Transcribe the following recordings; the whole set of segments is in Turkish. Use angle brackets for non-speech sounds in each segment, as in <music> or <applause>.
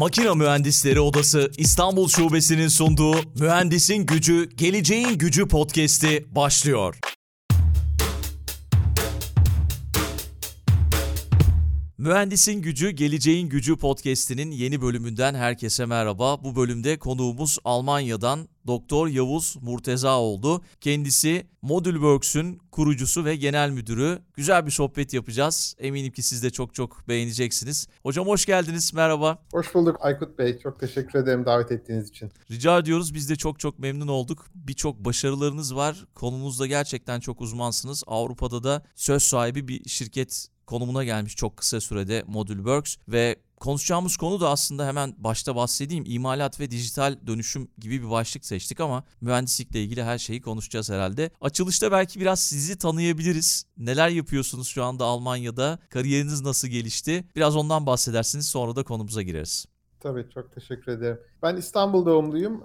Makina Mühendisleri Odası İstanbul Şubesi'nin sunduğu Mühendisin Gücü, Geleceğin Gücü podcast'i başlıyor. Mühendisin Gücü, Geleceğin Gücü podcast'inin yeni bölümünden herkese merhaba. Bu bölümde konuğumuz Almanya'dan Doktor Yavuz Murteza oldu. Kendisi Modülworks'ün kurucusu ve genel müdürü. Güzel bir sohbet yapacağız. Eminim ki siz de çok çok beğeneceksiniz. Hocam hoş geldiniz. Merhaba. Hoş bulduk Aykut Bey. Çok teşekkür ederim davet ettiğiniz için. Rica ediyoruz. Biz de çok çok memnun olduk. Birçok başarılarınız var. Konumuzda gerçekten çok uzmansınız. Avrupa'da da söz sahibi bir şirket konumuna gelmiş çok kısa sürede Modülworks ve konuşacağımız konu da aslında hemen başta bahsedeyim. İmalat ve dijital dönüşüm gibi bir başlık seçtik ama mühendislikle ilgili her şeyi konuşacağız herhalde. Açılışta belki biraz sizi tanıyabiliriz. Neler yapıyorsunuz şu anda Almanya'da? Kariyeriniz nasıl gelişti? Biraz ondan bahsedersiniz sonra da konumuza gireriz. Tabii çok teşekkür ederim. Ben İstanbul doğumluyum.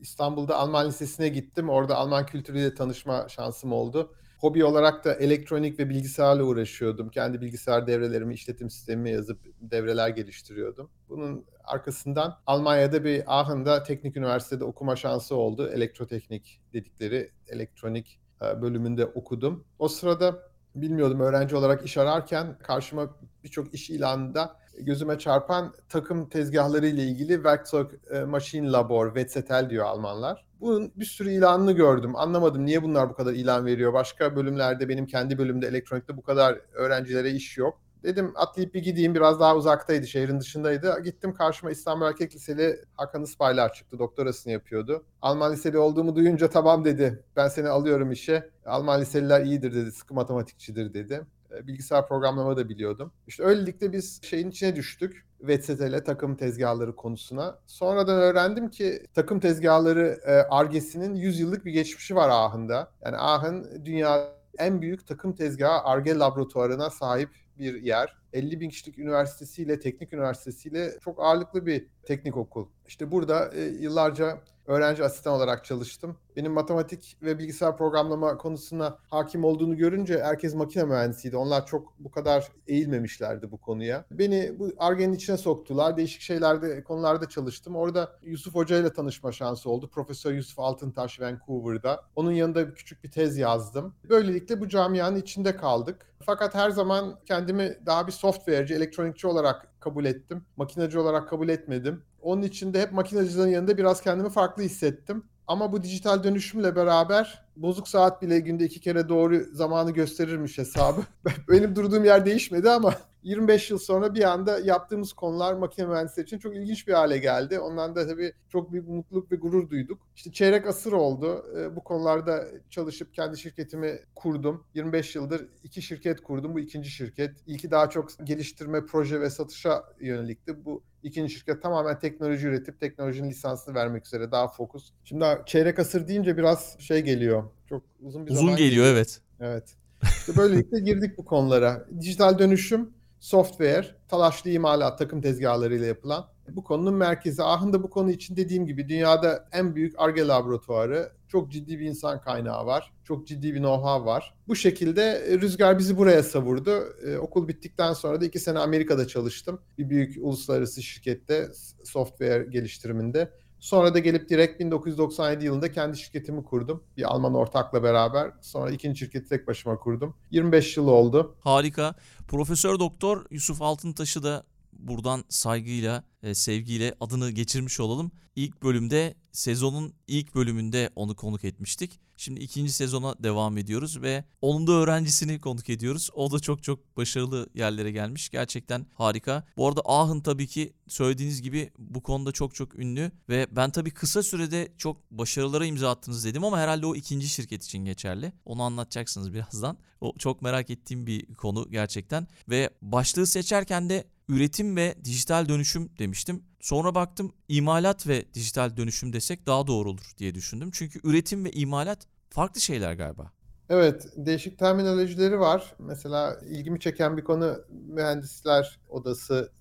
İstanbul'da Alman Lisesi'ne gittim. Orada Alman kültürüyle tanışma şansım oldu hobi olarak da elektronik ve bilgisayarla uğraşıyordum. Kendi bilgisayar devrelerimi, işletim sistemimi yazıp devreler geliştiriyordum. Bunun arkasından Almanya'da bir Aachen'da teknik üniversitede okuma şansı oldu. Elektroteknik dedikleri elektronik e, bölümünde okudum. O sırada bilmiyordum öğrenci olarak iş ararken karşıma birçok iş ilanında gözüme çarpan takım tezgahları ile ilgili Werkzeug e, Machine Labor, Wetzetel diyor Almanlar. Bunun bir sürü ilanını gördüm. Anlamadım niye bunlar bu kadar ilan veriyor. Başka bölümlerde benim kendi bölümde elektronikte bu kadar öğrencilere iş yok. Dedim atlayıp bir gideyim biraz daha uzaktaydı şehrin dışındaydı. Gittim karşıma İstanbul Erkek Liseli Hakan Ispaylar çıktı doktorasını yapıyordu. Alman liseli olduğumu duyunca tamam dedi ben seni alıyorum işe. Alman liseliler iyidir dedi sıkı matematikçidir dedi. E, bilgisayar programlama da biliyordum. İşte öylelikle biz şeyin içine düştük. VTTL takım tezgahları konusuna. Sonradan öğrendim ki takım tezgahları e, argesinin 100 yıllık bir geçmişi var Aachen'da. Yani Aachen dünya en büyük takım tezgahı arge laboratuvarına sahip bir yer. 50 bin kişilik üniversitesiyle, teknik üniversitesiyle çok ağırlıklı bir teknik okul. İşte burada e, yıllarca öğrenci asistan olarak çalıştım. Benim matematik ve bilgisayar programlama konusuna hakim olduğunu görünce herkes makine mühendisiydi. Onlar çok bu kadar eğilmemişlerdi bu konuya. Beni bu Arge'nin içine soktular. Değişik şeylerde, konularda çalıştım. Orada Yusuf Hoca ile tanışma şansı oldu. Profesör Yusuf Altıntaş Vancouver'da. Onun yanında küçük bir tez yazdım. Böylelikle bu camianın içinde kaldık. Fakat her zaman kendimi daha bir software'ci, elektronikçi olarak kabul ettim. Makinacı olarak kabul etmedim. Onun için de hep makinacıların yanında biraz kendimi farklı hissettim. Ama bu dijital dönüşümle beraber bozuk saat bile günde iki kere doğru zamanı gösterirmiş hesabı. <laughs> Benim durduğum yer değişmedi ama 25 yıl sonra bir anda yaptığımız konular makine mühendisleri için çok ilginç bir hale geldi. Ondan da tabii çok büyük mutluluk ve gurur duyduk. İşte çeyrek asır oldu. Ee, bu konularda çalışıp kendi şirketimi kurdum. 25 yıldır iki şirket kurdum. Bu ikinci şirket. İlki daha çok geliştirme, proje ve satışa yönelikti. Bu ikinci şirket tamamen teknoloji üretip teknolojinin lisansını vermek üzere daha fokus. Şimdi çeyrek asır deyince biraz şey geliyor. Çok uzun bir uzun zaman geliyor, geliyor evet. Evet. İşte böylelikle <laughs> girdik bu konulara. Dijital dönüşüm software, talaşlı imalat, takım tezgahlarıyla yapılan bu konunun merkezi. Ahın bu konu için dediğim gibi dünyada en büyük ARGE laboratuvarı. Çok ciddi bir insan kaynağı var. Çok ciddi bir know-how var. Bu şekilde e, rüzgar bizi buraya savurdu. Ee, okul bittikten sonra da iki sene Amerika'da çalıştım. Bir büyük uluslararası şirkette software geliştiriminde. Sonra da gelip direkt 1997 yılında kendi şirketimi kurdum. Bir Alman ortakla beraber. Sonra ikinci şirketi tek başıma kurdum. 25 yıl oldu. Harika. Profesör Doktor Yusuf Altıntaş'ı da buradan saygıyla, e, sevgiyle adını geçirmiş olalım. İlk bölümde sezonun ilk bölümünde onu konuk etmiştik. Şimdi ikinci sezona devam ediyoruz ve onun da öğrencisini konuk ediyoruz. O da çok çok başarılı yerlere gelmiş. Gerçekten harika. Bu arada Ahın tabii ki söylediğiniz gibi bu konuda çok çok ünlü ve ben tabii kısa sürede çok başarılara imza attınız dedim ama herhalde o ikinci şirket için geçerli. Onu anlatacaksınız birazdan. O çok merak ettiğim bir konu gerçekten ve başlığı seçerken de üretim ve dijital dönüşüm demiştim. Sonra baktım imalat ve dijital dönüşüm desek daha doğru olur diye düşündüm. Çünkü üretim ve imalat farklı şeyler galiba. Evet, değişik terminolojileri var. Mesela ilgimi çeken bir konu mühendisler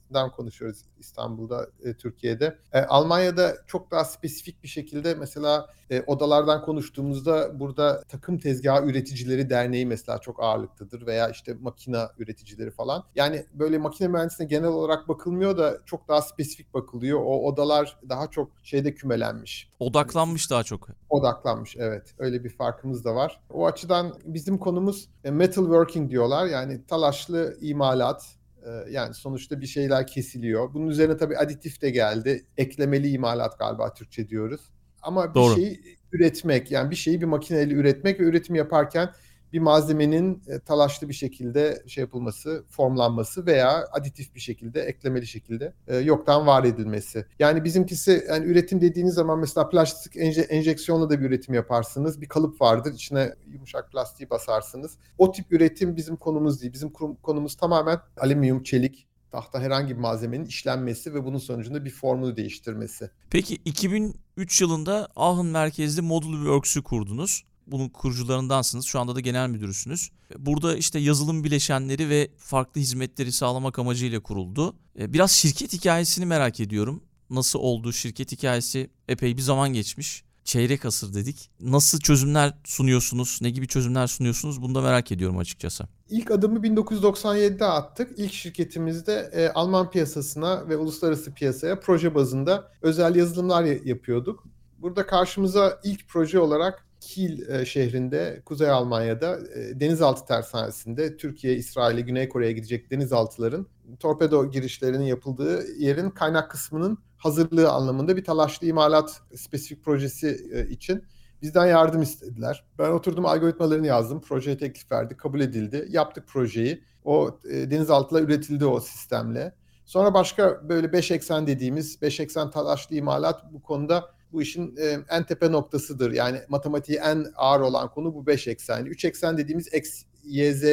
odasından konuşuyoruz İstanbul'da, e, Türkiye'de. E, Almanya'da çok daha spesifik bir şekilde mesela e, odalardan konuştuğumuzda burada takım tezgahı üreticileri derneği mesela çok ağırlıktadır veya işte makina üreticileri falan. Yani böyle makine mühendisliğine genel olarak bakılmıyor da çok daha spesifik bakılıyor. O odalar daha çok şeyde kümelenmiş. Odaklanmış daha çok. Odaklanmış evet. Öyle bir farkımız da var. O açıdan bizim konumuz e, metal working diyorlar. Yani talaşlı imalat, yani sonuçta bir şeyler kesiliyor. Bunun üzerine tabii aditif de geldi. Eklemeli imalat galiba Türkçe diyoruz. Ama bir Doğru. şeyi üretmek yani bir şeyi bir makineyle üretmek ve üretim yaparken bir malzemenin e, talaşlı bir şekilde şey yapılması, formlanması veya aditif bir şekilde, eklemeli şekilde e, yoktan var edilmesi. Yani bizimkisi yani üretim dediğiniz zaman mesela plastik enje, enjeksiyonla da bir üretim yaparsınız. Bir kalıp vardır, içine yumuşak plastiği basarsınız. O tip üretim bizim konumuz değil. Bizim konumuz tamamen alüminyum, çelik, tahta herhangi bir malzemenin işlenmesi ve bunun sonucunda bir formunu değiştirmesi. Peki 2003 yılında Aachen merkezli Model Works'ü kurdunuz bunun kurucularındansınız. Şu anda da genel müdürüsünüz. Burada işte yazılım bileşenleri ve farklı hizmetleri sağlamak amacıyla kuruldu. E, biraz şirket hikayesini merak ediyorum. Nasıl oldu şirket hikayesi epey bir zaman geçmiş. Çeyrek asır dedik. Nasıl çözümler sunuyorsunuz? Ne gibi çözümler sunuyorsunuz? Bunu da merak ediyorum açıkçası. İlk adımı 1997'de attık. İlk şirketimizde e, Alman piyasasına ve uluslararası piyasaya proje bazında özel yazılımlar yapıyorduk. Burada karşımıza ilk proje olarak Kiel e, şehrinde Kuzey Almanya'da e, denizaltı tersanesinde Türkiye, İsrail'e, Güney Kore'ye gidecek denizaltıların torpedo girişlerinin yapıldığı yerin kaynak kısmının hazırlığı anlamında bir talaşlı imalat spesifik projesi e, için bizden yardım istediler. Ben oturdum algoritmalarını yazdım, projeye teklif verdi, kabul edildi. Yaptık projeyi. O denizaltılar üretildi o sistemle. Sonra başka böyle 5 eksen dediğimiz 5 eksen talaşlı imalat bu konuda bu işin e, en tepe noktasıdır. Yani matematiği en ağır olan konu bu 5 eksenli. 3 eksen dediğimiz x, y, z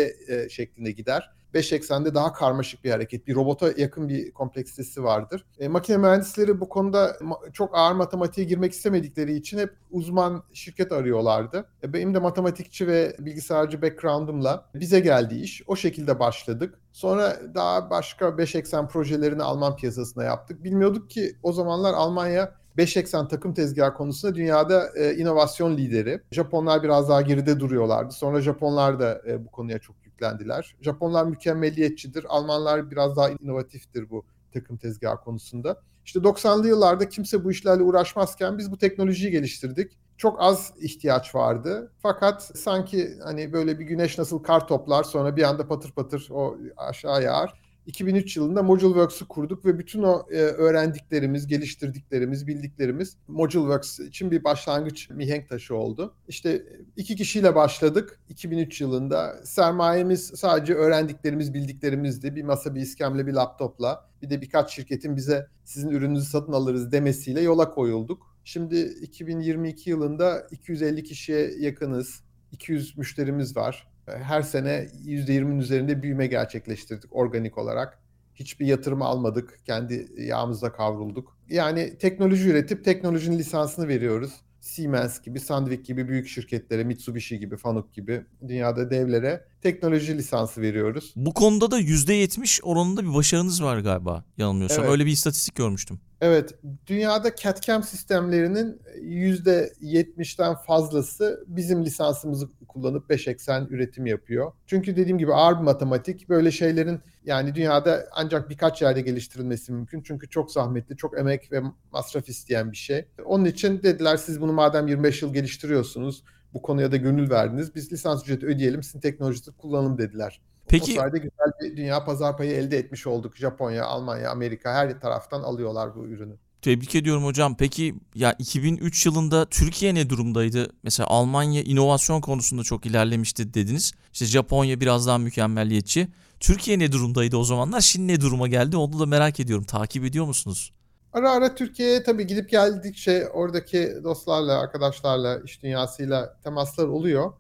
şeklinde gider. 5 eksende daha karmaşık bir hareket. Bir robota yakın bir kompleksitesi vardır. E, makine mühendisleri bu konuda çok ağır matematiğe girmek istemedikleri için hep uzman şirket arıyorlardı. E, benim de matematikçi ve bilgisayarcı background'ımla bize geldi iş. O şekilde başladık. Sonra daha başka 5 eksen projelerini Alman piyasasına yaptık. Bilmiyorduk ki o zamanlar Almanya 5 eksen takım tezgahı konusunda dünyada e, inovasyon lideri. Japonlar biraz daha geride duruyorlardı. Sonra Japonlar da e, bu konuya çok yüklendiler. Japonlar mükemmeliyetçidir. Almanlar biraz daha inovatiftir bu takım tezgahı konusunda. İşte 90'lı yıllarda kimse bu işlerle uğraşmazken biz bu teknolojiyi geliştirdik. Çok az ihtiyaç vardı. Fakat sanki hani böyle bir güneş nasıl kar toplar sonra bir anda patır patır o aşağı yağar 2003 yılında ModuleWorks'u kurduk ve bütün o e, öğrendiklerimiz, geliştirdiklerimiz, bildiklerimiz ModuleWorks için bir başlangıç mihenk taşı oldu. İşte iki kişiyle başladık 2003 yılında. Sermayemiz sadece öğrendiklerimiz, bildiklerimizdi. Bir masa, bir iskemle, bir laptopla. Bir de birkaç şirketin bize sizin ürününüzü satın alırız demesiyle yola koyulduk. Şimdi 2022 yılında 250 kişiye yakınız. 200 müşterimiz var her sene %20'nin üzerinde büyüme gerçekleştirdik organik olarak. Hiçbir yatırım almadık. Kendi yağımızda kavrulduk. Yani teknoloji üretip teknolojinin lisansını veriyoruz. Siemens gibi, Sandvik gibi büyük şirketlere, Mitsubishi gibi, Fanuc gibi dünyada devlere teknoloji lisansı veriyoruz. Bu konuda da %70 oranında bir başarınız var galiba yanılmıyorsam. Evet. Öyle bir istatistik görmüştüm. Evet, dünyada CAD-CAM sistemlerinin %70'ten fazlası bizim lisansımızı kullanıp 5 eksen üretim yapıyor. Çünkü dediğim gibi ağır bir matematik böyle şeylerin yani dünyada ancak birkaç yerde geliştirilmesi mümkün. Çünkü çok zahmetli, çok emek ve masraf isteyen bir şey. Onun için dediler siz bunu madem 25 yıl geliştiriyorsunuz, bu konuya da gönül verdiniz. Biz lisans ücreti ödeyelim, sizin teknolojisi kullanalım dediler. Peki, o sayede güzel bir dünya pazar payı elde etmiş olduk. Japonya, Almanya, Amerika her taraftan alıyorlar bu ürünü. Tebrik ediyorum hocam. Peki ya 2003 yılında Türkiye ne durumdaydı? Mesela Almanya inovasyon konusunda çok ilerlemişti dediniz. İşte Japonya biraz daha mükemmelliyetçi. Türkiye ne durumdaydı o zamanlar? Şimdi ne duruma geldi? Onu da merak ediyorum. Takip ediyor musunuz? Ara ara Türkiye'ye tabii gidip geldikçe oradaki dostlarla, arkadaşlarla, iş dünyasıyla temaslar oluyor.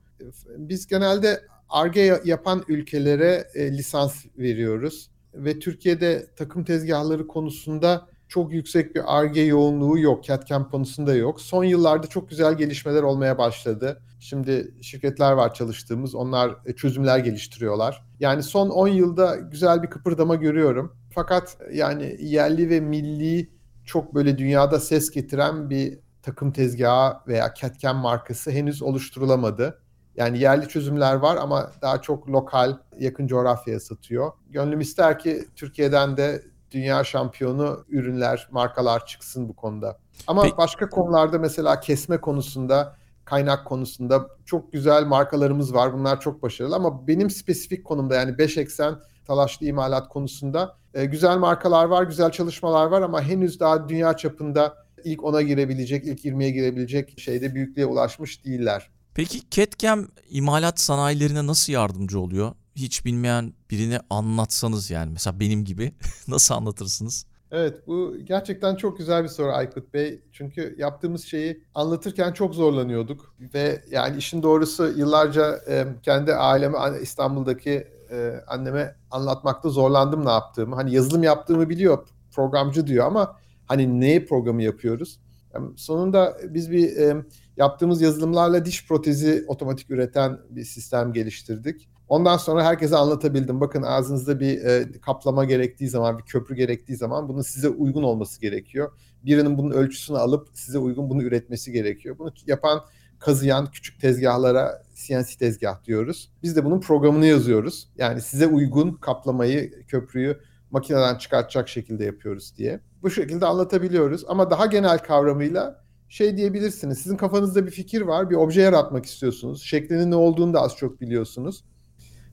Biz genelde ARGE yapan ülkelere e, lisans veriyoruz ve Türkiye'de takım tezgahları konusunda çok yüksek bir ARGE yoğunluğu yok. CAD-CAM konusunda yok. Son yıllarda çok güzel gelişmeler olmaya başladı. Şimdi şirketler var çalıştığımız. Onlar e, çözümler geliştiriyorlar. Yani son 10 yılda güzel bir kıpırdama görüyorum. Fakat yani yerli ve milli çok böyle dünyada ses getiren bir takım tezgahı veya CAD-CAM markası henüz oluşturulamadı. Yani yerli çözümler var ama daha çok lokal, yakın coğrafyaya satıyor. Gönlüm ister ki Türkiye'den de dünya şampiyonu ürünler, markalar çıksın bu konuda. Ama Peki. başka konularda mesela kesme konusunda, kaynak konusunda çok güzel markalarımız var. Bunlar çok başarılı ama benim spesifik konumda yani 5 eksen talaşlı imalat konusunda e, güzel markalar var, güzel çalışmalar var ama henüz daha dünya çapında ilk 10'a girebilecek, ilk 20'ye girebilecek şeyde büyüklüğe ulaşmış değiller. Peki CAD-CAM imalat sanayilerine nasıl yardımcı oluyor? Hiç bilmeyen birini anlatsanız yani mesela benim gibi <laughs> nasıl anlatırsınız? Evet bu gerçekten çok güzel bir soru Aykut Bey. Çünkü yaptığımız şeyi anlatırken çok zorlanıyorduk. Ve yani işin doğrusu yıllarca kendi aileme İstanbul'daki e, anneme anlatmakta zorlandım ne yaptığımı. Hani yazılım yaptığımı biliyor programcı diyor ama hani ne programı yapıyoruz? Yani sonunda biz bir e, yaptığımız yazılımlarla diş protezi otomatik üreten bir sistem geliştirdik. Ondan sonra herkese anlatabildim. Bakın ağzınızda bir e, kaplama gerektiği zaman, bir köprü gerektiği zaman bunun size uygun olması gerekiyor. Birinin bunun ölçüsünü alıp size uygun bunu üretmesi gerekiyor. Bunu yapan, kazıyan küçük tezgahlara CNC tezgah diyoruz. Biz de bunun programını yazıyoruz. Yani size uygun kaplamayı, köprüyü makineden çıkartacak şekilde yapıyoruz diye. Bu şekilde anlatabiliyoruz ama daha genel kavramıyla şey diyebilirsiniz. Sizin kafanızda bir fikir var, bir obje yaratmak istiyorsunuz. Şeklinin ne olduğunu da az çok biliyorsunuz.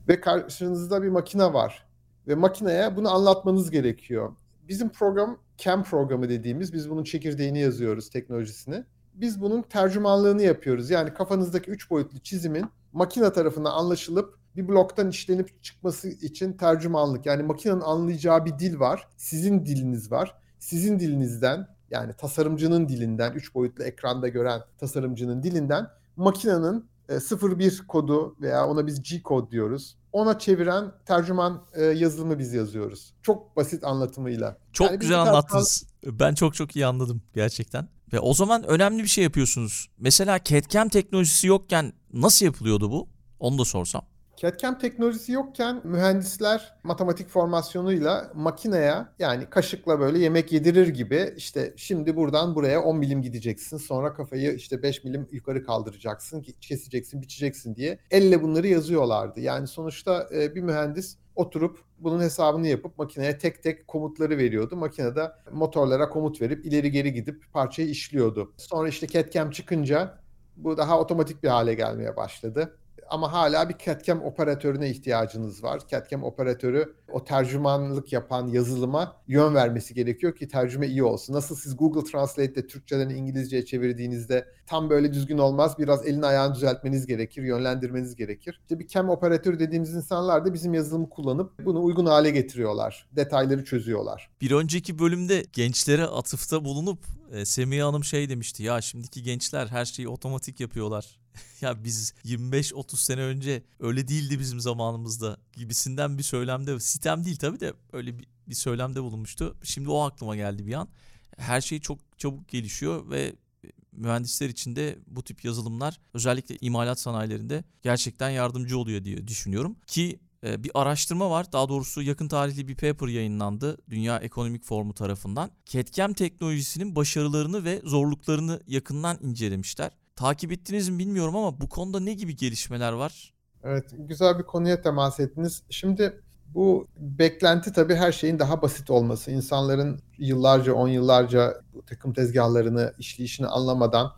Ve karşınızda bir makine var. Ve makineye bunu anlatmanız gerekiyor. Bizim program CAM programı dediğimiz, biz bunun çekirdeğini yazıyoruz, teknolojisini. Biz bunun tercümanlığını yapıyoruz. Yani kafanızdaki üç boyutlu çizimin makine tarafından anlaşılıp bir bloktan işlenip çıkması için tercümanlık. Yani makinenin anlayacağı bir dil var. Sizin diliniz var. Sizin dilinizden yani tasarımcının dilinden, üç boyutlu ekranda gören tasarımcının dilinden makinenin e, 01 kodu veya ona biz G kod diyoruz. Ona çeviren tercüman e, yazılımı biz yazıyoruz. Çok basit anlatımıyla. Çok yani güzel anlattınız. Ben çok çok iyi anladım gerçekten. Ve o zaman önemli bir şey yapıyorsunuz. Mesela CAD-CAM teknolojisi yokken nasıl yapılıyordu bu? Onu da sorsam. CAD-CAM teknolojisi yokken mühendisler matematik formasyonuyla makineye yani kaşıkla böyle yemek yedirir gibi işte şimdi buradan buraya 10 milim gideceksin sonra kafayı işte 5 milim yukarı kaldıracaksın keseceksin biçeceksin diye elle bunları yazıyorlardı. Yani sonuçta bir mühendis oturup bunun hesabını yapıp makineye tek tek komutları veriyordu. Makinede motorlara komut verip ileri geri gidip parçayı işliyordu. Sonra işte CAD-CAM çıkınca bu daha otomatik bir hale gelmeye başladı ama hala bir CAD-CAM operatörüne ihtiyacınız var. CAD-CAM operatörü o tercümanlık yapan yazılıma yön vermesi gerekiyor ki tercüme iyi olsun. Nasıl siz Google Translate'de Türkçeden İngilizceye çevirdiğinizde tam böyle düzgün olmaz. Biraz elini ayağını düzeltmeniz gerekir, yönlendirmeniz gerekir. İşte bir CAM operatörü dediğimiz insanlar da bizim yazılımı kullanıp bunu uygun hale getiriyorlar. Detayları çözüyorlar. Bir önceki bölümde gençlere atıfta bulunup e, Semih Hanım şey demişti ya şimdiki gençler her şeyi otomatik yapıyorlar <laughs> ya biz 25-30 sene önce öyle değildi bizim zamanımızda gibisinden bir söylemde sitem değil tabii de öyle bir, bir söylemde bulunmuştu. Şimdi o aklıma geldi bir an. Her şey çok çabuk gelişiyor ve mühendisler için de bu tip yazılımlar özellikle imalat sanayilerinde gerçekten yardımcı oluyor diye düşünüyorum. Ki e, bir araştırma var. Daha doğrusu yakın tarihli bir paper yayınlandı Dünya Ekonomik Forumu tarafından. CAD-CAM teknolojisinin başarılarını ve zorluklarını yakından incelemişler. Takip ettiniz mi bilmiyorum ama bu konuda ne gibi gelişmeler var? Evet, güzel bir konuya temas ettiniz. Şimdi bu beklenti tabii her şeyin daha basit olması. İnsanların yıllarca, on yıllarca takım tezgahlarını, işleyişini anlamadan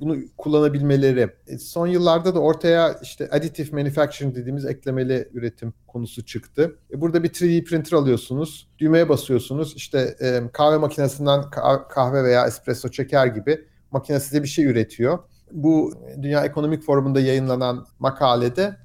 bunu kullanabilmeleri. E, son yıllarda da ortaya işte additive manufacturing dediğimiz eklemeli üretim konusu çıktı. E, burada bir 3D printer alıyorsunuz, düğmeye basıyorsunuz. İşte e, kahve makinesinden kahve veya espresso çeker gibi makine size bir şey üretiyor bu Dünya Ekonomik Forumu'nda yayınlanan makalede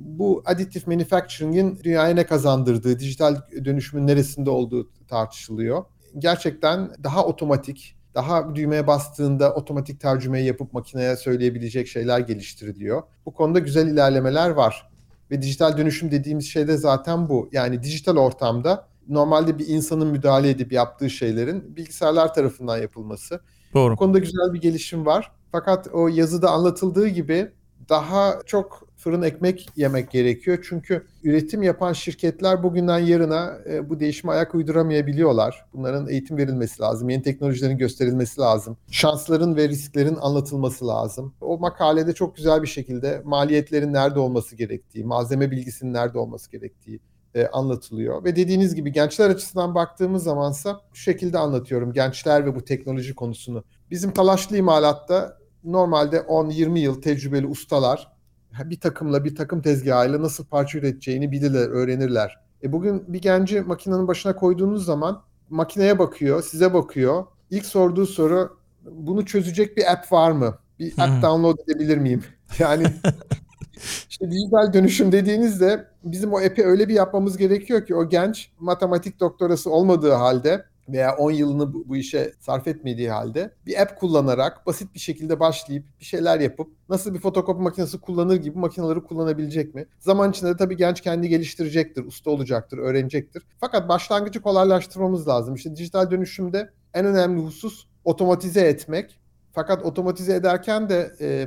bu additive manufacturing'in dünyaya ne kazandırdığı, dijital dönüşümün neresinde olduğu tartışılıyor. Gerçekten daha otomatik, daha düğmeye bastığında otomatik tercümeyi yapıp makineye söyleyebilecek şeyler geliştiriliyor. Bu konuda güzel ilerlemeler var. Ve dijital dönüşüm dediğimiz şey de zaten bu. Yani dijital ortamda normalde bir insanın müdahale edip yaptığı şeylerin bilgisayarlar tarafından yapılması. Doğru. Bu konuda güzel bir gelişim var. Fakat o yazıda anlatıldığı gibi daha çok fırın ekmek yemek gerekiyor. Çünkü üretim yapan şirketler bugünden yarına e, bu değişime ayak uyduramayabiliyorlar. Bunların eğitim verilmesi lazım, yeni teknolojilerin gösterilmesi lazım, şansların ve risklerin anlatılması lazım. O makalede çok güzel bir şekilde maliyetlerin nerede olması gerektiği, malzeme bilgisinin nerede olması gerektiği, e, anlatılıyor. Ve dediğiniz gibi gençler açısından baktığımız zamansa şu şekilde anlatıyorum gençler ve bu teknoloji konusunu. Bizim talaşlı imalatta normalde 10-20 yıl tecrübeli ustalar bir takımla bir takım tezgahıyla nasıl parça üreteceğini bilirler, öğrenirler. E bugün bir genci makinenin başına koyduğunuz zaman makineye bakıyor, size bakıyor. İlk sorduğu soru bunu çözecek bir app var mı? Bir app download edebilir miyim? <laughs> Yani <laughs> işte dijital dönüşüm dediğinizde bizim o app'i öyle bir yapmamız gerekiyor ki o genç matematik doktorası olmadığı halde veya 10 yılını bu, işe sarf etmediği halde bir app kullanarak basit bir şekilde başlayıp bir şeyler yapıp nasıl bir fotokopi makinesi kullanır gibi makineleri kullanabilecek mi? Zaman içinde de tabii genç kendi geliştirecektir, usta olacaktır, öğrenecektir. Fakat başlangıcı kolaylaştırmamız lazım. İşte dijital dönüşümde en önemli husus otomatize etmek. Fakat otomatize ederken de e,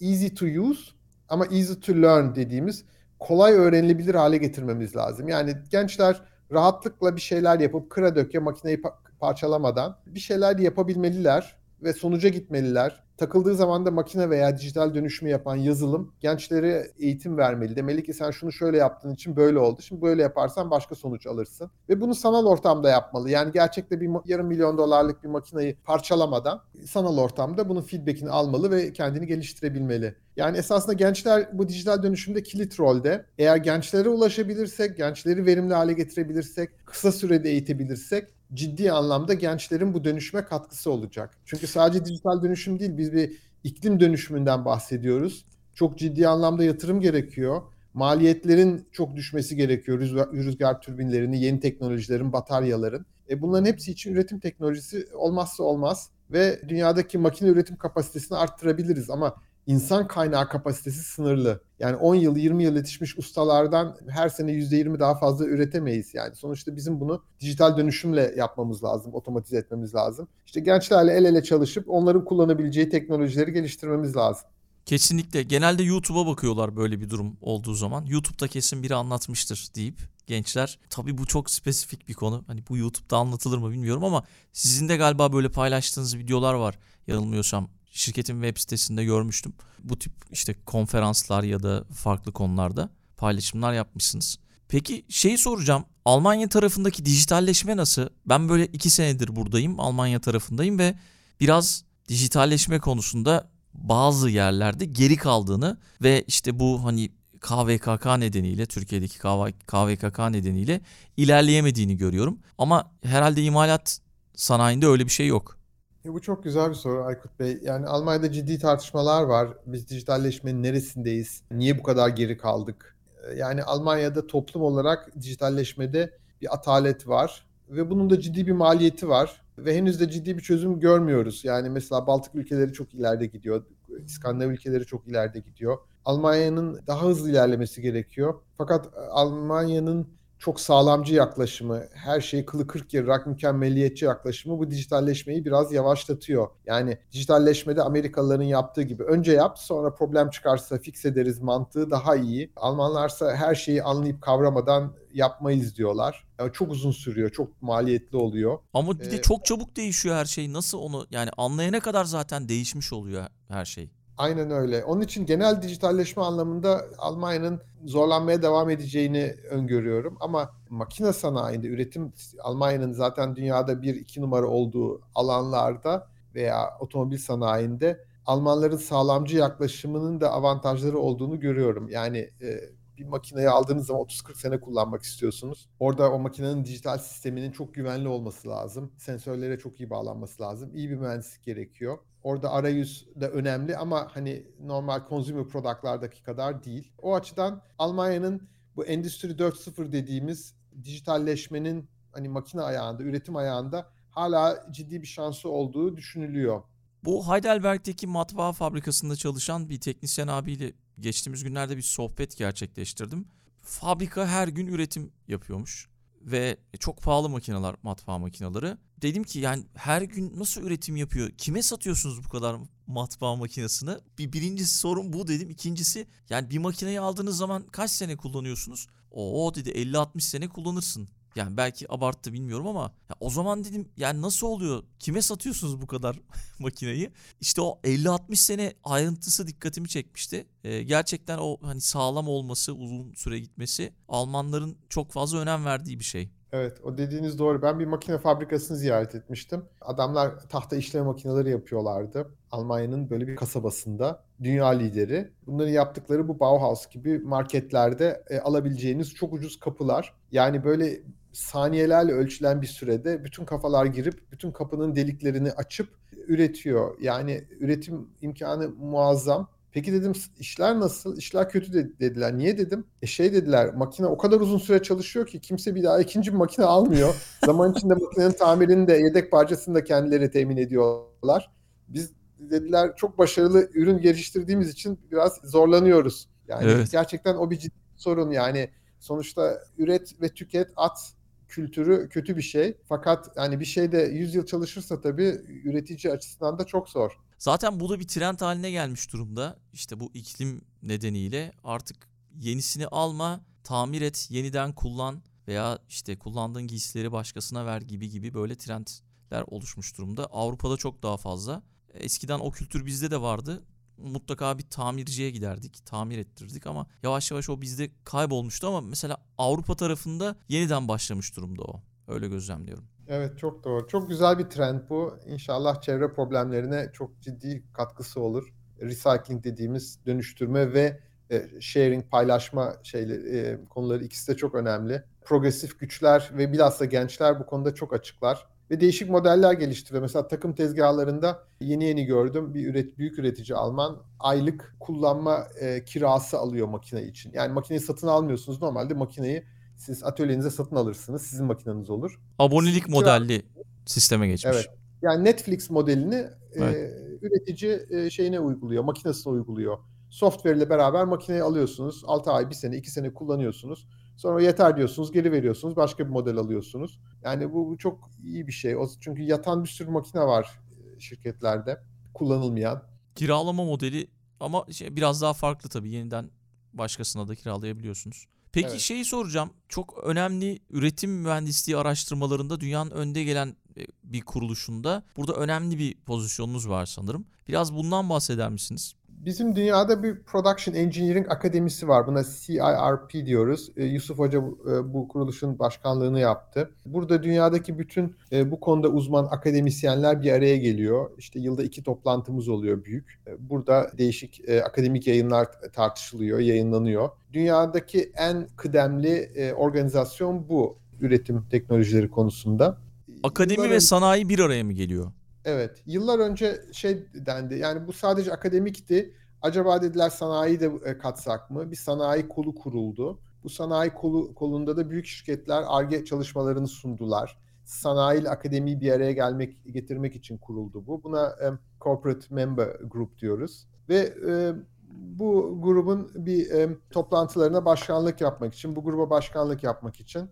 easy to use ama easy to learn dediğimiz kolay öğrenilebilir hale getirmemiz lazım. Yani gençler rahatlıkla bir şeyler yapıp kıra döke makineyi parçalamadan bir şeyler yapabilmeliler ve sonuca gitmeliler. Takıldığı zaman da makine veya dijital dönüşümü yapan yazılım gençlere eğitim vermeli. Demeli ki sen şunu şöyle yaptığın için böyle oldu. Şimdi böyle yaparsan başka sonuç alırsın. Ve bunu sanal ortamda yapmalı. Yani gerçekte bir yarım milyon dolarlık bir makineyi parçalamadan sanal ortamda bunun feedbackini almalı ve kendini geliştirebilmeli. Yani esasında gençler bu dijital dönüşümde kilit rolde. Eğer gençlere ulaşabilirsek, gençleri verimli hale getirebilirsek, kısa sürede eğitebilirsek ciddi anlamda gençlerin bu dönüşüme katkısı olacak. Çünkü sadece dijital dönüşüm değil, biz bir iklim dönüşümünden bahsediyoruz. Çok ciddi anlamda yatırım gerekiyor. Maliyetlerin çok düşmesi gerekiyor. Rüzgar, rüzgar türbinlerini, yeni teknolojilerin, bataryaların. E bunların hepsi için üretim teknolojisi olmazsa olmaz ve dünyadaki makine üretim kapasitesini arttırabiliriz ama insan kaynağı kapasitesi sınırlı. Yani 10 yıl 20 yıl yetişmiş ustalardan her sene %20 daha fazla üretemeyiz. Yani sonuçta bizim bunu dijital dönüşümle yapmamız lazım, otomatize etmemiz lazım. İşte gençlerle el ele çalışıp onların kullanabileceği teknolojileri geliştirmemiz lazım. Kesinlikle. Genelde YouTube'a bakıyorlar böyle bir durum olduğu zaman. YouTube'da kesin biri anlatmıştır deyip gençler. Tabii bu çok spesifik bir konu. Hani bu YouTube'da anlatılır mı bilmiyorum ama sizin de galiba böyle paylaştığınız videolar var yanılmıyorsam şirketin web sitesinde görmüştüm. Bu tip işte konferanslar ya da farklı konularda paylaşımlar yapmışsınız. Peki şeyi soracağım. Almanya tarafındaki dijitalleşme nasıl? Ben böyle iki senedir buradayım. Almanya tarafındayım ve biraz dijitalleşme konusunda bazı yerlerde geri kaldığını ve işte bu hani KVKK nedeniyle Türkiye'deki KVKK nedeniyle ilerleyemediğini görüyorum. Ama herhalde imalat sanayinde öyle bir şey yok. E bu çok güzel bir soru Aykut Bey. Yani Almanya'da ciddi tartışmalar var. Biz dijitalleşmenin neresindeyiz? Niye bu kadar geri kaldık? E, yani Almanya'da toplum olarak dijitalleşmede bir atalet var ve bunun da ciddi bir maliyeti var ve henüz de ciddi bir çözüm görmüyoruz. Yani mesela Baltık ülkeleri çok ileride gidiyor. İskandinav ülkeleri çok ileride gidiyor. Almanya'nın daha hızlı ilerlemesi gerekiyor. Fakat Almanya'nın çok sağlamcı yaklaşımı, her şeyi kılı kırk yarırak mükemmeliyetçi yaklaşımı bu dijitalleşmeyi biraz yavaşlatıyor. Yani dijitalleşmede Amerikalıların yaptığı gibi önce yap sonra problem çıkarsa fix ederiz mantığı daha iyi. Almanlarsa her şeyi anlayıp kavramadan yapmayız diyorlar. Yani çok uzun sürüyor, çok maliyetli oluyor. Ama bir de ee, çok çabuk değişiyor her şey. Nasıl onu yani anlayana kadar zaten değişmiş oluyor her şey. Aynen öyle. Onun için genel dijitalleşme anlamında Almanya'nın zorlanmaya devam edeceğini öngörüyorum. Ama makine sanayinde üretim Almanya'nın zaten dünyada bir iki numara olduğu alanlarda veya otomobil sanayinde Almanların sağlamcı yaklaşımının da avantajları olduğunu görüyorum. Yani e, bir makineyi aldığınız zaman 30-40 sene kullanmak istiyorsunuz. Orada o makinenin dijital sisteminin çok güvenli olması lazım. Sensörlere çok iyi bağlanması lazım. İyi bir mühendislik gerekiyor. Orada arayüz de önemli ama hani normal consumer product'lardaki kadar değil. O açıdan Almanya'nın bu Endüstri 4.0 dediğimiz dijitalleşmenin hani makine ayağında, üretim ayağında hala ciddi bir şansı olduğu düşünülüyor. Bu Heidelberg'deki matbaa fabrikasında çalışan bir teknisyen abiyle geçtiğimiz günlerde bir sohbet gerçekleştirdim. Fabrika her gün üretim yapıyormuş ve çok pahalı makineler, matbaa makineleri. Dedim ki yani her gün nasıl üretim yapıyor? Kime satıyorsunuz bu kadar matbaa makinesini? Bir birincisi sorun bu dedim. İkincisi yani bir makineyi aldığınız zaman kaç sene kullanıyorsunuz? O dedi 50-60 sene kullanırsın. Yani belki abarttı bilmiyorum ama ya o zaman dedim yani nasıl oluyor? Kime satıyorsunuz bu kadar <laughs> makineyi? İşte o 50-60 sene ayrıntısı dikkatimi çekmişti. Ee, gerçekten o hani sağlam olması, uzun süre gitmesi Almanların çok fazla önem verdiği bir şey. Evet, o dediğiniz doğru. Ben bir makine fabrikasını ziyaret etmiştim. Adamlar tahta işleme makineleri yapıyorlardı. Almanya'nın böyle bir kasabasında. Dünya lideri. Bunların yaptıkları bu Bauhaus gibi marketlerde e, alabileceğiniz çok ucuz kapılar. Yani böyle saniyelerle ölçülen bir sürede bütün kafalar girip bütün kapının deliklerini açıp üretiyor. Yani üretim imkanı muazzam. Peki dedim işler nasıl? İşler kötü de, dediler. Niye dedim? E şey dediler makine o kadar uzun süre çalışıyor ki kimse bir daha ikinci bir makine almıyor. <laughs> Zaman içinde makinenin tamirini de yedek parçasını da kendileri temin ediyorlar. Biz dediler çok başarılı ürün geliştirdiğimiz için biraz zorlanıyoruz. Yani evet. gerçekten o bir ciddi sorun yani. Sonuçta üret ve tüket at kültürü kötü bir şey. Fakat yani bir şeyde 100 yıl çalışırsa tabii üretici açısından da çok zor. Zaten bu da bir trend haline gelmiş durumda. İşte bu iklim nedeniyle artık yenisini alma, tamir et, yeniden kullan veya işte kullandığın giysileri başkasına ver gibi gibi böyle trendler oluşmuş durumda. Avrupa'da çok daha fazla. Eskiden o kültür bizde de vardı mutlaka bir tamirciye giderdik, tamir ettirdik ama yavaş yavaş o bizde kaybolmuştu ama mesela Avrupa tarafında yeniden başlamış durumda o. Öyle gözlemliyorum. Evet çok doğru. Çok güzel bir trend bu. İnşallah çevre problemlerine çok ciddi katkısı olur. Recycling dediğimiz dönüştürme ve e, sharing, paylaşma şeyleri, e, konuları ikisi de çok önemli. Progresif güçler ve bilhassa gençler bu konuda çok açıklar ve değişik modeller geliştiriyor. Mesela takım tezgahlarında yeni yeni gördüm bir üret, büyük üretici Alman aylık kullanma e, kirası alıyor makine için. Yani makineyi satın almıyorsunuz. Normalde makineyi siz atölyenize satın alırsınız. Sizin makineniz olur. Abonelik Kira... modelli sisteme geçmiş. Evet. Yani Netflix modelini e, evet. e, üretici e, şeyine uyguluyor, makinesine uyguluyor. Software ile beraber makineyi alıyorsunuz. 6 ay, 1 sene, 2 sene kullanıyorsunuz. Sonra yeter diyorsunuz, geri veriyorsunuz, başka bir model alıyorsunuz. Yani bu, bu çok iyi bir şey. O, çünkü yatan bir sürü makine var e, şirketlerde kullanılmayan. Kiralama modeli ama şey, biraz daha farklı tabii. Yeniden başkasına da kiralayabiliyorsunuz. Peki evet. şeyi soracağım. Çok önemli üretim mühendisliği araştırmalarında dünyanın önde gelen e, bir kuruluşunda burada önemli bir pozisyonunuz var sanırım. Biraz bundan bahseder misiniz? Bizim dünyada bir Production Engineering Akademisi var. Buna CIRP diyoruz. E, Yusuf Hoca e, bu kuruluşun başkanlığını yaptı. Burada dünyadaki bütün e, bu konuda uzman akademisyenler bir araya geliyor. İşte yılda iki toplantımız oluyor büyük. E, burada değişik e, akademik yayınlar tartışılıyor, yayınlanıyor. Dünyadaki en kıdemli e, organizasyon bu üretim teknolojileri konusunda. Akademi Yıllar ve sanayi bir araya mı geliyor? Evet. Yıllar önce şey dendi. Yani bu sadece akademikti. Acaba dediler sanayi de e, katsak mı? Bir sanayi kolu kuruldu. Bu sanayi kolu kolunda da büyük şirketler ARGE çalışmalarını sundular. Sanayi ile akademiyi bir araya gelmek getirmek için kuruldu bu. Buna e, Corporate Member Group diyoruz. Ve e, bu grubun bir e, toplantılarına başkanlık yapmak için, bu gruba başkanlık yapmak için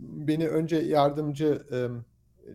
beni önce yardımcı e,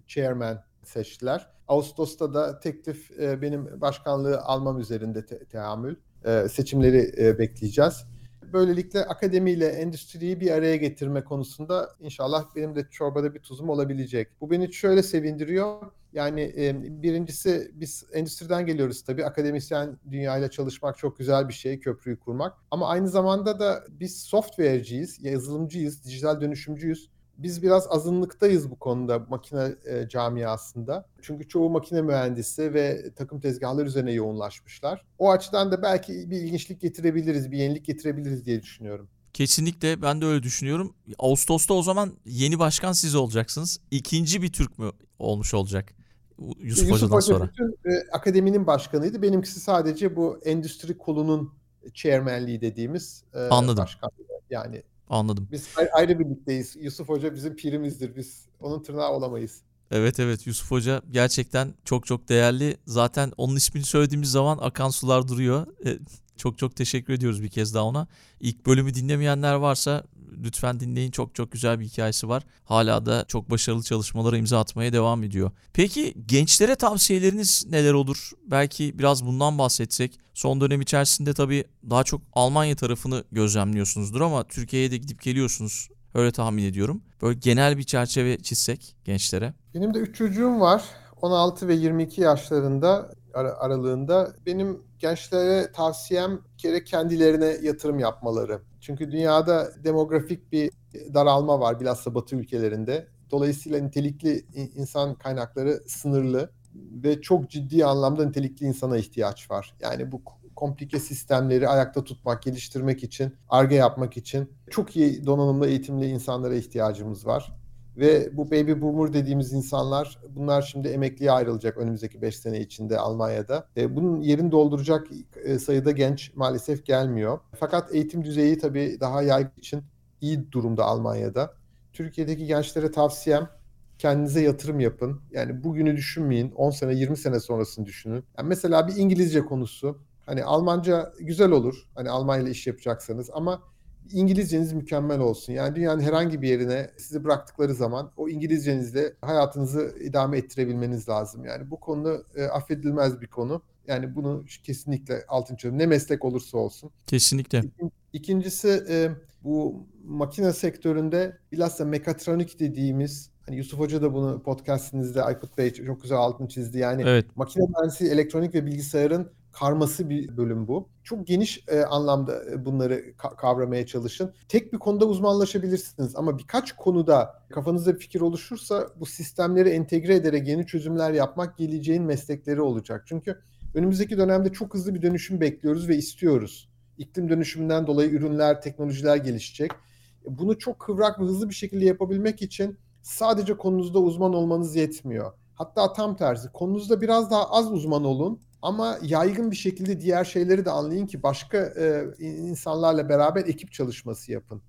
chairman seçtiler. Ağustos'ta da teklif e, benim başkanlığı almam üzerinde te- teamül. E, seçimleri e, bekleyeceğiz. Böylelikle akademiyle endüstriyi bir araya getirme konusunda inşallah benim de çorbada bir tuzum olabilecek. Bu beni şöyle sevindiriyor. Yani e, birincisi biz endüstriden geliyoruz tabii. Akademisyen dünyayla çalışmak çok güzel bir şey, köprüyü kurmak. Ama aynı zamanda da biz software'ciyiz, yazılımcıyız, dijital dönüşümcüyüz biz biraz azınlıktayız bu konuda makine e, camiasında. Çünkü çoğu makine mühendisi ve takım tezgahları üzerine yoğunlaşmışlar. O açıdan da belki bir ilginçlik getirebiliriz, bir yenilik getirebiliriz diye düşünüyorum. Kesinlikle ben de öyle düşünüyorum. Ağustos'ta o zaman yeni başkan siz olacaksınız. İkinci bir Türk mü olmuş olacak? Yusuf, Yusuf Hoca'dan Hoca sonra. bütün e, akademinin başkanıydı. Benimkisi sadece bu endüstri kolunun chairmanliği dediğimiz e, Anladım. başkanlığı. Yani Anladım. Biz ayrı birlikteyiz. Yusuf Hoca bizim pirimizdir. Biz onun tırnağı olamayız. Evet evet Yusuf Hoca gerçekten çok çok değerli. Zaten onun ismini söylediğimiz zaman akan sular duruyor. Çok çok teşekkür ediyoruz bir kez daha ona. İlk bölümü dinlemeyenler varsa lütfen dinleyin. Çok çok güzel bir hikayesi var. Hala da çok başarılı çalışmalara imza atmaya devam ediyor. Peki gençlere tavsiyeleriniz neler olur? Belki biraz bundan bahsetsek. Son dönem içerisinde tabii daha çok Almanya tarafını gözlemliyorsunuzdur ama Türkiye'ye de gidip geliyorsunuz. Öyle tahmin ediyorum. Böyle genel bir çerçeve çizsek gençlere. Benim de 3 çocuğum var. 16 ve 22 yaşlarında ar- aralığında. Benim gençlere tavsiyem bir kere kendilerine yatırım yapmaları. Çünkü dünyada demografik bir daralma var bilhassa Batı ülkelerinde. Dolayısıyla nitelikli insan kaynakları sınırlı ve çok ciddi anlamda nitelikli insana ihtiyaç var. Yani bu komplike sistemleri ayakta tutmak, geliştirmek için, arge yapmak için çok iyi donanımlı, eğitimli insanlara ihtiyacımız var. Ve bu baby boomer dediğimiz insanlar bunlar şimdi emekliye ayrılacak önümüzdeki 5 sene içinde Almanya'da. E, bunun yerini dolduracak e, sayıda genç maalesef gelmiyor. Fakat eğitim düzeyi tabii daha yaygın için iyi durumda Almanya'da. Türkiye'deki gençlere tavsiyem kendinize yatırım yapın. Yani bugünü düşünmeyin. 10 sene 20 sene sonrasını düşünün. Yani mesela bir İngilizce konusu. Hani Almanca güzel olur. Hani Almanya ile iş yapacaksanız ama İngilizceniz mükemmel olsun. Yani dünyanın herhangi bir yerine sizi bıraktıkları zaman o İngilizcenizle hayatınızı idame ettirebilmeniz lazım. Yani bu konu e, affedilmez bir konu. Yani bunu kesinlikle altın çiziyorum. Ne meslek olursa olsun. Kesinlikle. İkincisi e, bu makine sektöründe bilhassa mekatronik dediğimiz hani Yusuf Hoca da bunu podcastinizde Aykut Bey çok güzel altını çizdi. Yani evet. makine mühendisliği, elektronik ve bilgisayarın karması bir bölüm bu. Çok geniş e, anlamda e, bunları ka- kavramaya çalışın. Tek bir konuda uzmanlaşabilirsiniz ama birkaç konuda kafanızda bir fikir oluşursa bu sistemleri entegre ederek yeni çözümler yapmak geleceğin meslekleri olacak. Çünkü önümüzdeki dönemde çok hızlı bir dönüşüm bekliyoruz ve istiyoruz. İklim dönüşümünden dolayı ürünler, teknolojiler gelişecek. E, bunu çok kıvrak ve hızlı bir şekilde yapabilmek için sadece konunuzda uzman olmanız yetmiyor. Hatta tam tersi konunuzda biraz daha az uzman olun ama yaygın bir şekilde diğer şeyleri de anlayın ki başka e, insanlarla beraber ekip çalışması yapın.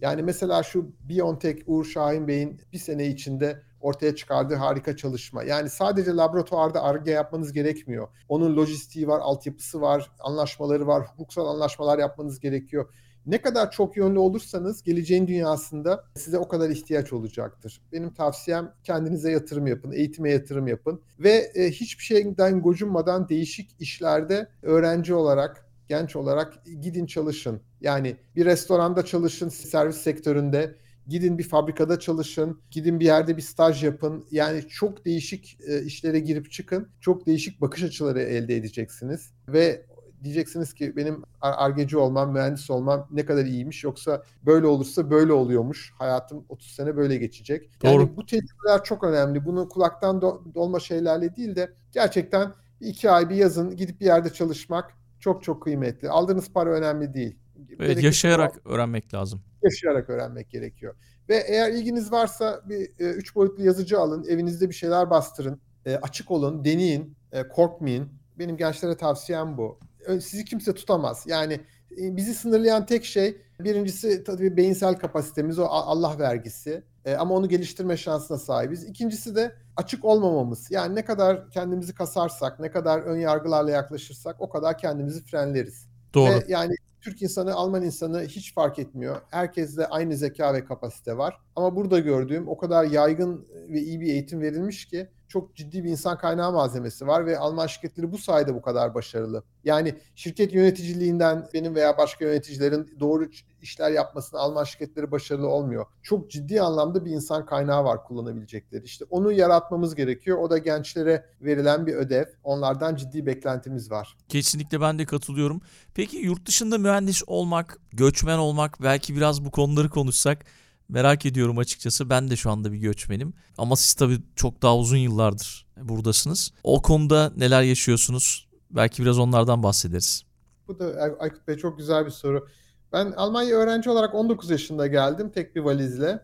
Yani mesela şu Biontech Uğur Şahin Bey'in bir sene içinde ortaya çıkardığı harika çalışma. Yani sadece laboratuvarda arge yapmanız gerekmiyor. Onun lojistiği var, altyapısı var, anlaşmaları var, hukuksal anlaşmalar yapmanız gerekiyor. Ne kadar çok yönlü olursanız geleceğin dünyasında size o kadar ihtiyaç olacaktır. Benim tavsiyem kendinize yatırım yapın, eğitime yatırım yapın ve e, hiçbir şeyden gocunmadan değişik işlerde öğrenci olarak genç olarak gidin çalışın. Yani bir restoranda çalışın, servis sektöründe, gidin bir fabrikada çalışın, gidin bir yerde bir staj yapın. Yani çok değişik e, işlere girip çıkın. Çok değişik bakış açıları elde edeceksiniz ve diyeceksiniz ki benim argeci olmam, mühendis olmam ne kadar iyiymiş yoksa böyle olursa böyle oluyormuş. Hayatım 30 sene böyle geçecek. Doğru. Yani bu tecrübeler çok önemli. Bunu kulaktan do- dolma şeylerle değil de gerçekten iki ay bir yazın gidip bir yerde çalışmak çok çok kıymetli. Aldığınız para önemli değil. Evet, yaşayarak var. öğrenmek lazım. Yaşayarak öğrenmek gerekiyor. Ve eğer ilginiz varsa bir e, üç boyutlu yazıcı alın, evinizde bir şeyler bastırın, e, açık olun, deneyin, e, korkmayın. Benim gençlere tavsiyem bu sizi kimse tutamaz. Yani e, bizi sınırlayan tek şey birincisi tabii beyinsel kapasitemiz o Allah vergisi. E, ama onu geliştirme şansına sahibiz. İkincisi de açık olmamamız. Yani ne kadar kendimizi kasarsak, ne kadar ön yargılarla yaklaşırsak o kadar kendimizi frenleriz. Doğru. Ve yani Türk insanı, Alman insanı hiç fark etmiyor. Herkeste aynı zeka ve kapasite var. Ama burada gördüğüm o kadar yaygın ve iyi bir eğitim verilmiş ki çok ciddi bir insan kaynağı malzemesi var ve Alman şirketleri bu sayede bu kadar başarılı. Yani şirket yöneticiliğinden benim veya başka yöneticilerin doğru işler yapmasına Alman şirketleri başarılı olmuyor. Çok ciddi anlamda bir insan kaynağı var kullanabilecekleri. İşte onu yaratmamız gerekiyor. O da gençlere verilen bir ödev. Onlardan ciddi beklentimiz var. Kesinlikle ben de katılıyorum. Peki yurt dışında mühendis olmak, göçmen olmak belki biraz bu konuları konuşsak merak ediyorum açıkçası. Ben de şu anda bir göçmenim. Ama siz tabii çok daha uzun yıllardır buradasınız. O konuda neler yaşıyorsunuz? Belki biraz onlardan bahsederiz. Bu da Aykut Bey çok güzel bir soru. Ben Almanya öğrenci olarak 19 yaşında geldim tek bir valizle.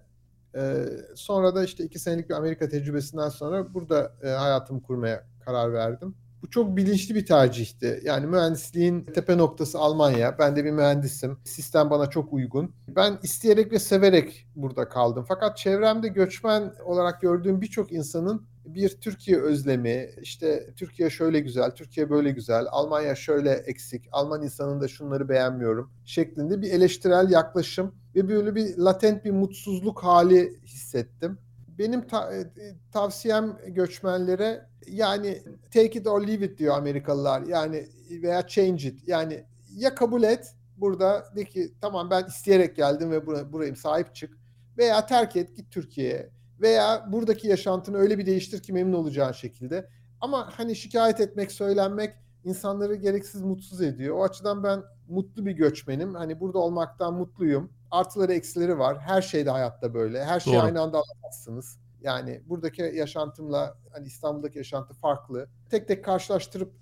Ee, sonra da işte iki senelik bir Amerika tecrübesinden sonra burada e, hayatımı kurmaya karar verdim. Bu çok bilinçli bir tercihti. Yani mühendisliğin tepe noktası Almanya. Ben de bir mühendisim. Sistem bana çok uygun. Ben isteyerek ve severek burada kaldım. Fakat çevremde göçmen olarak gördüğüm birçok insanın bir Türkiye özlemi, işte Türkiye şöyle güzel, Türkiye böyle güzel, Almanya şöyle eksik, Alman insanında şunları beğenmiyorum şeklinde bir eleştirel yaklaşım ve böyle bir latent bir mutsuzluk hali hissettim. Benim ta- e, tavsiyem göçmenlere yani take it or leave it diyor Amerikalılar. Yani veya change it. Yani ya kabul et burada de ki tamam ben isteyerek geldim ve bura, burayım sahip çık veya terk et git Türkiye'ye veya buradaki yaşantını öyle bir değiştir ki memnun olacağın şekilde. Ama hani şikayet etmek, söylenmek insanları gereksiz mutsuz ediyor. O açıdan ben mutlu bir göçmenim. Hani burada olmaktan mutluyum. Artıları eksileri var. Her şeyde hayatta böyle. Her şeyi Doğru. aynı anda alamazsınız. Yani buradaki yaşantımla hani İstanbul'daki yaşantı farklı. Tek tek karşılaştırıp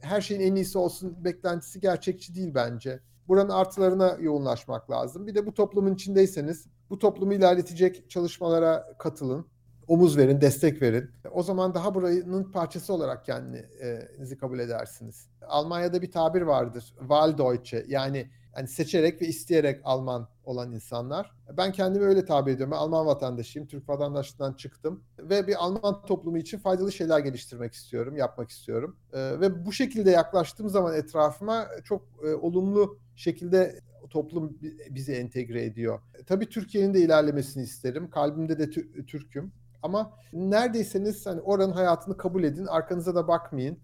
her şeyin en iyisi olsun beklentisi gerçekçi değil bence. Buranın artılarına yoğunlaşmak lazım. Bir de bu toplumun içindeyseniz bu toplumu ilerletecek çalışmalara katılın. Omuz verin, destek verin. O zaman daha buranın parçası olarak kendinizi kabul edersiniz. Almanya'da bir tabir vardır. Wahldeutsche yani yani seçerek ve isteyerek Alman olan insanlar. Ben kendimi öyle tabir ediyorum. Ben Alman vatandaşıyım. Türk vatandaşlığından çıktım. Ve bir Alman toplumu için faydalı şeyler geliştirmek istiyorum, yapmak istiyorum. Ee, ve bu şekilde yaklaştığım zaman etrafıma çok e, olumlu şekilde toplum bizi entegre ediyor. Tabii Türkiye'nin de ilerlemesini isterim. Kalbimde de Türk'üm. Ama neredeyseniz hani oranın hayatını kabul edin, arkanıza da bakmayın.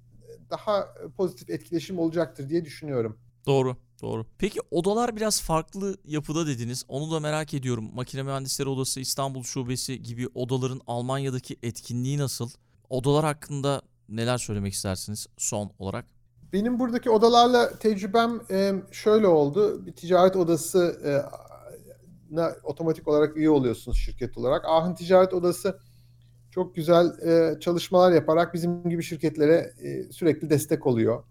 Daha pozitif etkileşim olacaktır diye düşünüyorum. Doğru, doğru. Peki odalar biraz farklı yapıda dediniz. Onu da merak ediyorum. Makine Mühendisleri Odası, İstanbul Şubesi gibi odaların Almanya'daki etkinliği nasıl? Odalar hakkında neler söylemek istersiniz son olarak? Benim buradaki odalarla tecrübem şöyle oldu. Bir ticaret odası otomatik olarak üye oluyorsunuz şirket olarak. Ahın Ticaret Odası çok güzel çalışmalar yaparak bizim gibi şirketlere sürekli destek oluyor.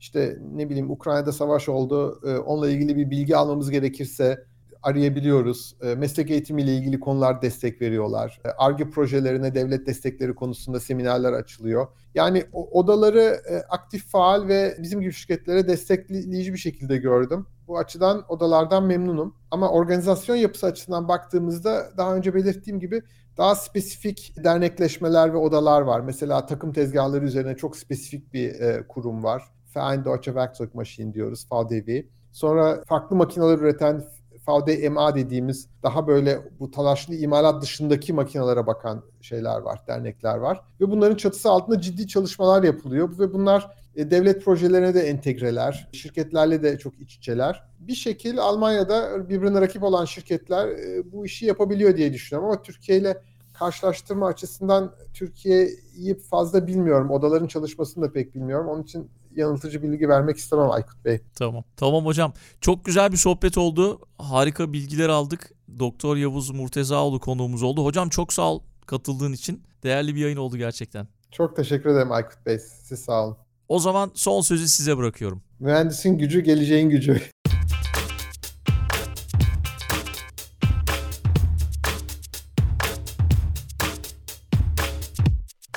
İşte ne bileyim Ukrayna'da savaş oldu. Onunla ilgili bir bilgi almamız gerekirse arayabiliyoruz. Meslek eğitimiyle ilgili konular destek veriyorlar. ARGE projelerine devlet destekleri konusunda seminerler açılıyor. Yani odaları aktif, faal ve bizim gibi şirketlere destekleyici bir şekilde gördüm. Bu açıdan odalardan memnunum. Ama organizasyon yapısı açısından baktığımızda daha önce belirttiğim gibi daha spesifik dernekleşmeler ve odalar var. Mesela takım tezgahları üzerine çok spesifik bir kurum var. Verein Deutsche Werkzeugmaschinen diyoruz, VDW. Sonra farklı makineler üreten VDMA dediğimiz daha böyle bu talaşlı imalat dışındaki makinelere bakan şeyler var, dernekler var. Ve bunların çatısı altında ciddi çalışmalar yapılıyor ve bunlar e, devlet projelerine de entegreler, şirketlerle de çok iç içeler. Bir şekil Almanya'da birbirine rakip olan şirketler e, bu işi yapabiliyor diye düşünüyorum ama Türkiye ile karşılaştırma açısından Türkiye'yi fazla bilmiyorum. Odaların çalışmasını da pek bilmiyorum. Onun için yanıltıcı bilgi vermek istemem Aykut Bey. Tamam. Tamam hocam. Çok güzel bir sohbet oldu. Harika bilgiler aldık. Doktor Yavuz Murtezaoğlu konuğumuz oldu. Hocam çok sağ ol katıldığın için. Değerli bir yayın oldu gerçekten. Çok teşekkür ederim Aykut Bey. Siz sağ olun. O zaman son sözü size bırakıyorum. Mühendisin gücü geleceğin gücü.